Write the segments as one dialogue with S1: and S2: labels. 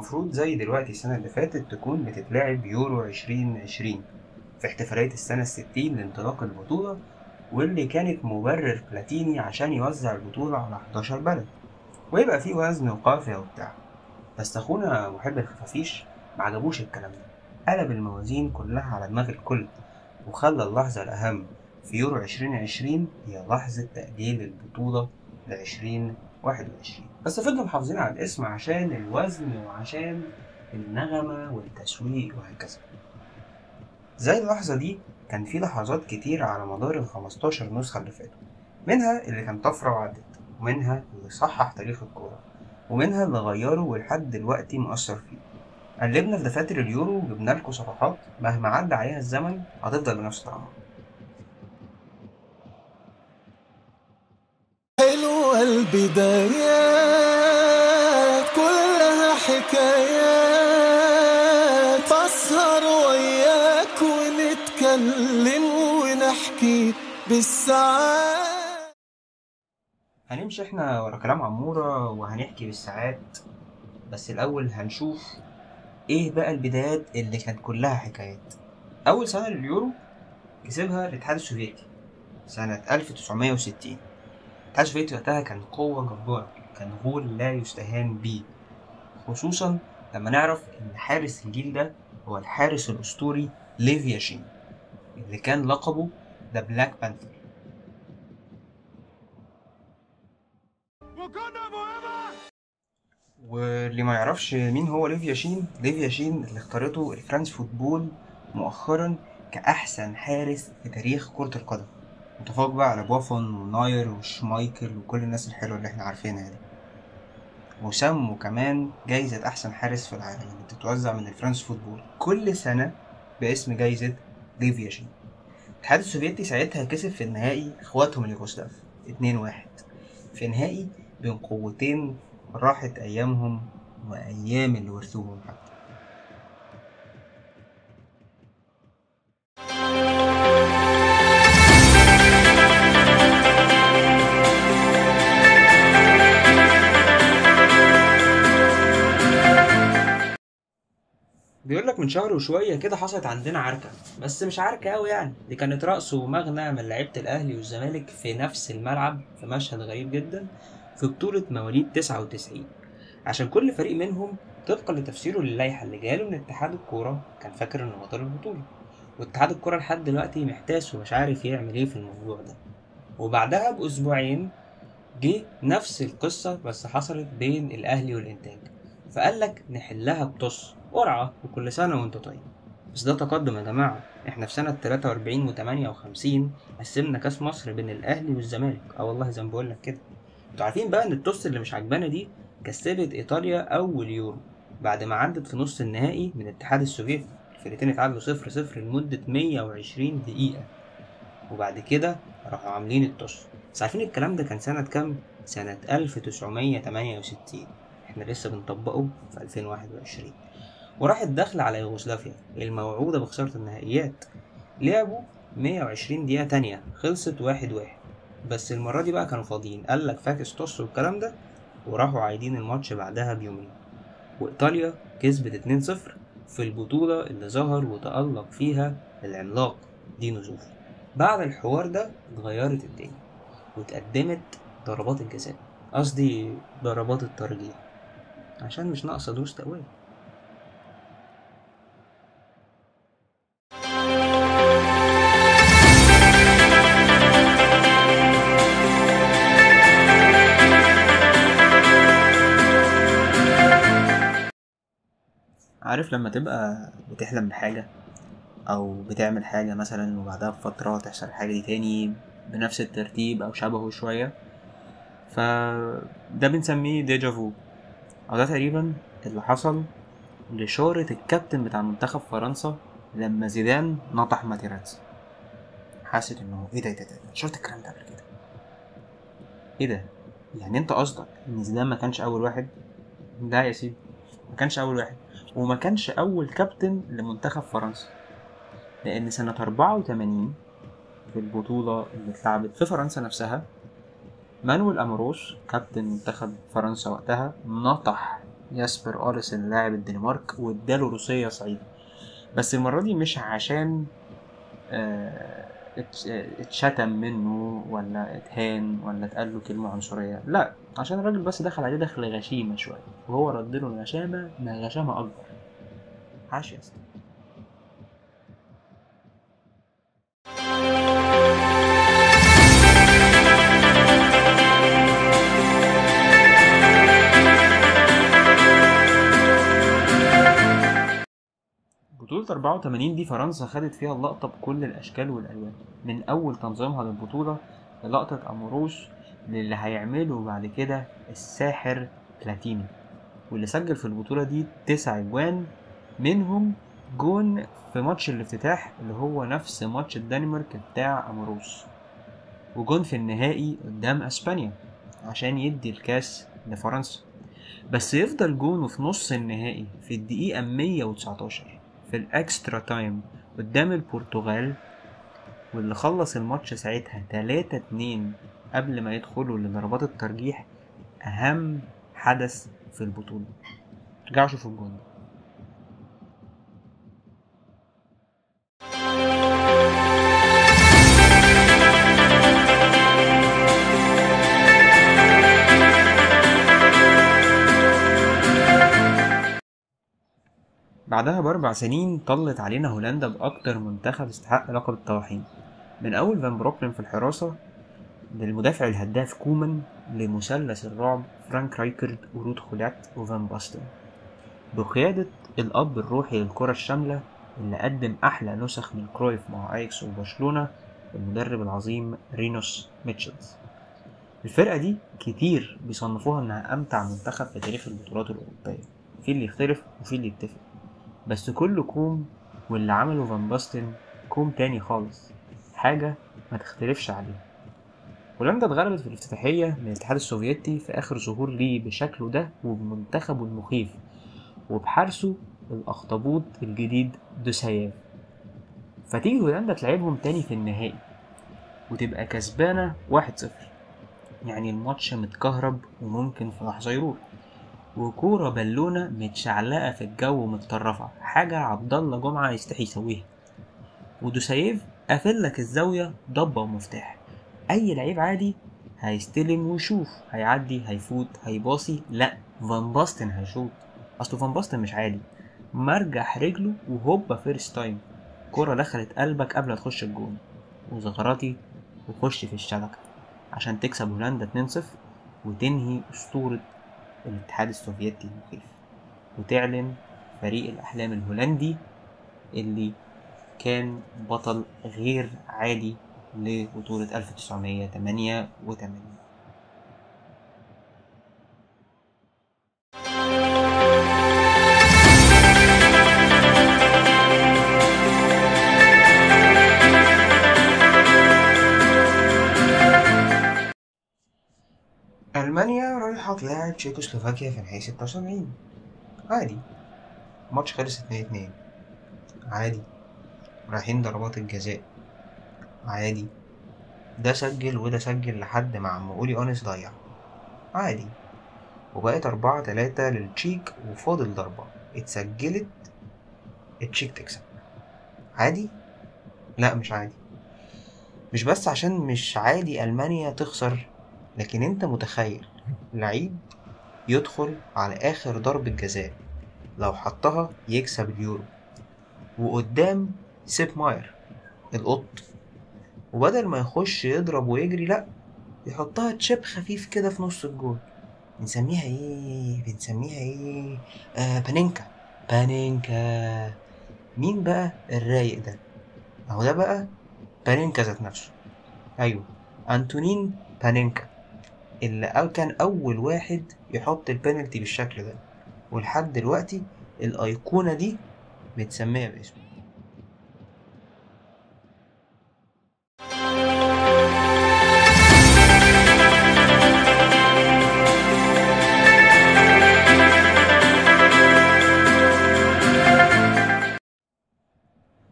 S1: المفروض زي دلوقتي السنة اللي فاتت تكون بتتلعب يورو عشرين عشرين في احتفالية السنة الستين لانطلاق البطولة واللي كانت مبرر بلاتيني عشان يوزع البطولة على 11 بلد ويبقى فيه وزن وقافية وبتاع. بس أخونا محب الخفافيش معجبوش الكلام ده قلب الموازين كلها على دماغ الكل وخلى اللحظة الأهم في يورو عشرين عشرين هي لحظة تأجيل البطولة لعشرين واحد وعشرين. بس فضلوا محافظين على الاسم عشان الوزن وعشان النغمة والتسويق وهكذا. زي اللحظة دي كان في لحظات كتير على مدار ال 15 نسخة اللي فاتوا. منها اللي كان طفرة وعدت ومنها اللي صحح تاريخ الكورة ومنها اللي غيره ولحد دلوقتي مؤثر فيه. قلبنا في دفاتر اليورو وجبنا لكم صفحات مهما عدى عليها الزمن هتفضل بنفس طعمها.
S2: البدايات كلها حكايات. بسهر وياك ونتكلم ونحكي بالساعات.
S1: هنمشي إحنا ورا كلام عمورة وهنحكي بالساعات بس الأول هنشوف إيه بقى البدايات اللي كانت كلها حكايات. أول سنة لليورو كسبها الاتحاد السوفيتي سنة 1960 السوفيتي وقتها كان قوة جبارة كان غول لا يستهان بيه خصوصا لما نعرف إن حارس الجيل ده هو الحارس الأسطوري ليف ياشين اللي كان لقبه The Black Panther واللي ما يعرفش مين هو ليف ياشين ليف ياشين اللي اختارته ال France Football مؤخرا كأحسن حارس في تاريخ كرة القدم. متفوق بقى على بوفون وناير وشمايكل وكل الناس الحلوة اللي إحنا عارفينها دي. وسموا كمان جايزة أحسن حارس في العالم اللي بتتوزع من ال France Football. كل سنة باسم جايزة ليف ياشين الاتحاد السوفيتي ساعتها كسب في النهائي إخواتهم اليوغوسلاف 2-1 في نهائي بين قوتين راحت أيامهم وأيام اللي ورثوهم حتى. شهر وشوية كده حصلت عندنا عركة. بس مش عركة قوي يعني. دي كانت رقص ومغنى من لعيبة الأهلي والزمالك في نفس الملعب في مشهد غريب جدا في بطولة مواليد 99 عشان كل فريق منهم طبقا لتفسيره للائحة اللي جاله من اتحاد الكورة كان فاكر إنه بطل البطولة. واتحاد الكورة لحد دلوقتي محتاس ومش عارف يعمل إيه في الموضوع ده. وبعدها بأسبوعين جه نفس القصة بس حصلت بين الأهلي والإنتاج. فقال لك نحلها بطص قرعة وكل سنة وانت طيب. بس ده تقدم يا جماعة. إحنا في سنة 43 و 58 قسمنا كاس مصر بين الأهلي والزمالك. آه والله زي ما بقول لك كده. أنتوا عارفين بقى إن ال toss اللي مش عجبانا دي كسبت إيطاليا أول يورو بعد ما عدت في نص النهائي من الاتحاد السوفيتي. الفرقتين اتعادلوا صفر صفر لمدة 120 دقيقة. وبعد كده راحوا عاملين ال toss بس عارفين الكلام ده كان سنة كام؟ سنة 1968 إحنا لسه بنطبقه في 2021 وراحت داخلة على يوغوسلافيا الموعودة بخسارة النهائيات. لعبوا 120 دقيقة تانية خلصت واحد واحد. بس المرة دي بقى كانوا فاضيين. قالك فاكس توس والكلام ده وراحوا عايدين الماتش بعدها بيومين. وإيطاليا كسبت 2-0 في البطولة اللي ظهر وتألق فيها العملاق دينو زوف بعد الحوار ده اتغيرت الدنيا واتقدمت ضربات الجزاء. قصدي ضربات الترجيح. عشان مش ناقصة دروس تقوية. عارف لما تبقى بتحلم بحاجة أو بتعمل حاجة مثلا وبعدها بفترة تحصل الحاجة دي تاني بنفس الترتيب أو شبهه شوية فده بنسميه déjà vu ده تقريبا اللي حصل لشارة الكابتن بتاع منتخب فرنسا لما زيدان نطح ماتيراتزي حاسس إنه إيه ده إيه ده إيه ده شفت الكلام ده قبل كده. إيه ده؟ يعني أنت قصدك إن زيدان ما كانش أول واحد؟ ده يا سيدي ما كانش أول واحد وما كانش أول كابتن لمنتخب فرنسا. لأن سنة 84 في البطولة اللي اتلعبت في فرنسا نفسها مانويل امروس كابتن منتخب فرنسا وقتها نطح ياسبر أوليسن لاعب الدنمارك واداله روسية صعيدة. بس المرة دي مش عشان آه، آه، اتشتم منه ولا اتهان ولا اتقال له كلمة عنصرية. لا عشان الراجل بس دخل عليه دخل غشيمة شوية. وهو رد له الغشامة غشامة أكبر. عاش يا بطولة 84 دي فرنسا خدت فيها اللقطة بكل الأشكال والألوان. من أول تنظيمها للبطولة للقطة أموروس للي هيعمله بعد كده الساحر بلاتيني. واللي سجل في البطولة دي تسع أجوان منهم جون في ماتش الافتتاح اللي هو نفس ماتش الدنمارك بتاع أموروس وجون في النهائي قدام أسبانيا عشان يدي الكاس لفرنسا. بس يفضل جونه في نص النهائي في الدقيقة 119 في الأكسترا تايم قدام البرتغال واللي خلص الماتش ساعتها 3 2 قبل ما يدخلوا لضربات الترجيح أهم حدث في البطولة. رجعوا شوفوا الجون. ده بعدها بأربع سنين طلت علينا هولندا بأكتر منتخب استحق لقب الطواحين من أول فان بروكلين في الحراسة للمدافع الهداف كومان لمثلث الرعب فرانك رايكرد ورود خولات وفان باستن. بقيادة الأب الروحي للكرة الشاملة اللي قدم أحلى نسخ من كرويف مع أياكس وبرشلونة المدرب العظيم رينوس ميتشلز. الفرقة دي كتير بيصنفوها إنها أمتع منتخب في تاريخ البطولات الأوروبية. في اللي يختلف وفي اللي يتفق. بس كل كوم واللي عمله فان باستن كوم تاني خالص. حاجة ما تختلفش عليها هولندا اتغلبت في الافتتاحية من الاتحاد السوفيتي في آخر ظهور ليه بشكله ده وبمنتخبه المخيف وبحارسه الأخطبوط الجديد داساييف فتيجي هولندا تلعبهم تاني في النهائي وتبقى كسبانة واحد صفر. يعني الماتش متكهرب وممكن في لحظة يروح. وكورة بالونة متشعلقة في الجو ومتطرفة. حاجة عبد الله جمعة يستحي يسويها. وداساييف قافل لك الزاوية ضبة ومفتاح. أي لعيب عادي هيستلم ويشوف. هيعدي هيفوت هيباصي. لا فان باستن هيشوط. أصله فان باستن مش عادي. مرجح رجله وهوبا first time كرة دخلت قلبك قبل تخش الجون. وزغراتي وخش في الشبكة. عشان تكسب هولندا 2-0 وتنهي أسطورة الاتحاد السوفيتي المخيف. وتعلن فريق الأحلام الهولندي اللي كان بطل غير عادي لبطولة 1988 تشيكوسلوفاكيا في نهائي 76 عادي. الماتش خلص 2-2 عادي. رايحين ضربات الجزاء. عادي. ده سجل وده سجل لحد ما عم أولي هونيس ضيع. عادي. وبقت أربعة تلاتة للتشيك وفاضل ضربة. اتسجلت. التشيك تكسب. عادي؟ لا مش عادي. مش بس عشان مش عادي ألمانيا تخسر لكن أنت متخيل لعيب يدخل على آخر ضربة جزاء لو حطها يكسب اليورو. وقدام سيب ماير القط. وبدل ما يخش يضرب ويجري لأ يحطها chip خفيف كده في نص الجول. بنسميها إيه؟ بنسميها إيه؟ آه بانينكا. بانينكا. مين بقى الرايق ده؟ أهو ده بقى بانينكا ذات نفسه. أيوه أنتونين بانينكا. اللي كان أول واحد يحط البنالتي بالشكل ده. ولحد دلوقتي الأيقونة دي متسمية باسمه.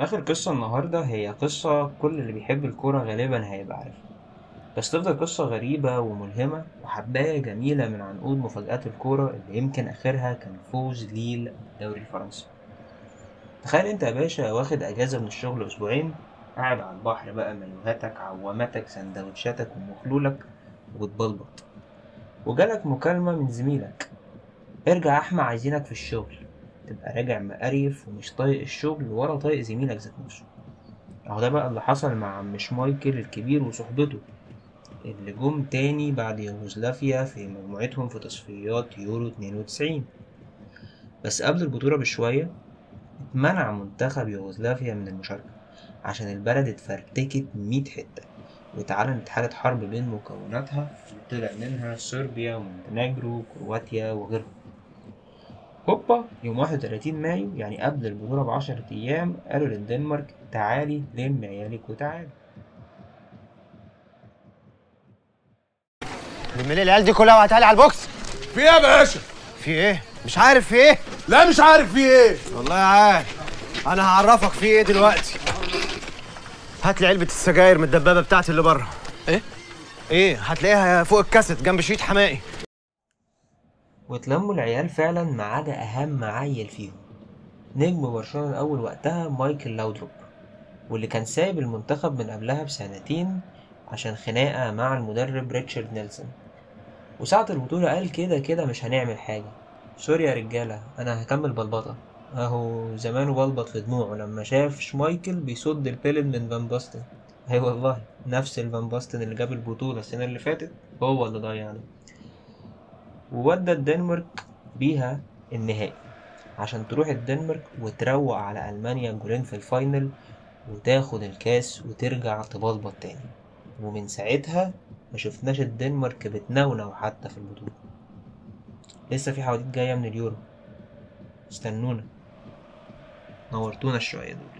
S1: آخر قصة النهاردة هي قصة كل اللي بيحب الكورة غالبا هيبقى عارفها. بس تفضل قصة غريبة وملهمة وحباية جميلة من عنقود مفاجآت الكورة اللي يمكن آخرها كان فوز ليل بالدوري الفرنسي. تخيل أنت يا باشا واخد أجازة من الشغل أسبوعين قاعد على البحر بقى مايوهاتك عواماتك سندوتشاتك ومخلولك وتبلبط. وجالك مكالمة من زميلك. ارجع يا أحمد عايزينك في الشغل. تبقى راجع مقريف ومش طايق الشغل ولا طايق زميلك ذات نفسه. أهو ده بقى اللي حصل مع عم شمايكل الكبير وصحبته. اللي جم تاني بعد يوغوسلافيا في مجموعتهم في تصفيات يورو 92 بس قبل البطولة بشوية اتمنع منتخب يوغوسلافيا من المشاركة عشان البلد اتفرتكت مية حتة. واتعلنت حالة حرب بين مكوناتها طلع منها صربيا ومونتينيجرو وكرواتيا وغيرهم. هوبا يوم 31 مايو يعني قبل البطولة بعشرة أيام قالوا للدنمارك تعالي لم عيالك وتعالي
S3: لم لي العيال دي كلها وهتعالي على البوكس.
S4: في إيه يا باشا؟
S3: في إيه؟ مش عارف في إيه.
S4: لا مش عارف في إيه.
S3: والله عارف أنا هعرفك في إيه دلوقتي. هات لي علبة السجاير من الدبابة بتاعتي اللي بره
S4: إيه؟
S3: إيه هتلاقيها فوق الكاسيت جنب شريط حماقي
S1: واتلموا العيال فعلا ما عدا أهم عيل فيهم. نجم برشلونة الأول وقتها مايكل لاودروب واللي كان سايب المنتخب من قبلها بسنتين عشان خناقة مع المدرب ريتشارد نيلسون. وساعة البطولة قال كده كده مش هنعمل حاجة. sorry يا رجالة أنا هكمل بلبطة. أهو زمانه بلبط في دموعه لما شاف شمايكل بيصد البلنتي من فان باستن. أي والله نفس الفان باستن اللي جاب البطولة السنة اللي فاتت هو اللي ضيعها. وودى الدنمارك بيها النهائي. عشان تروح الدنمارك وتروق على ألمانيا جولين في ال final وتاخد الكاس وترجع تبلبط تاني. ومن ساعتها ما شفناش الدنمارك بتنونو حتى في البطولة. لسه في حواديت جاية من اليورو. استنونا. نورتونا الشوية دول.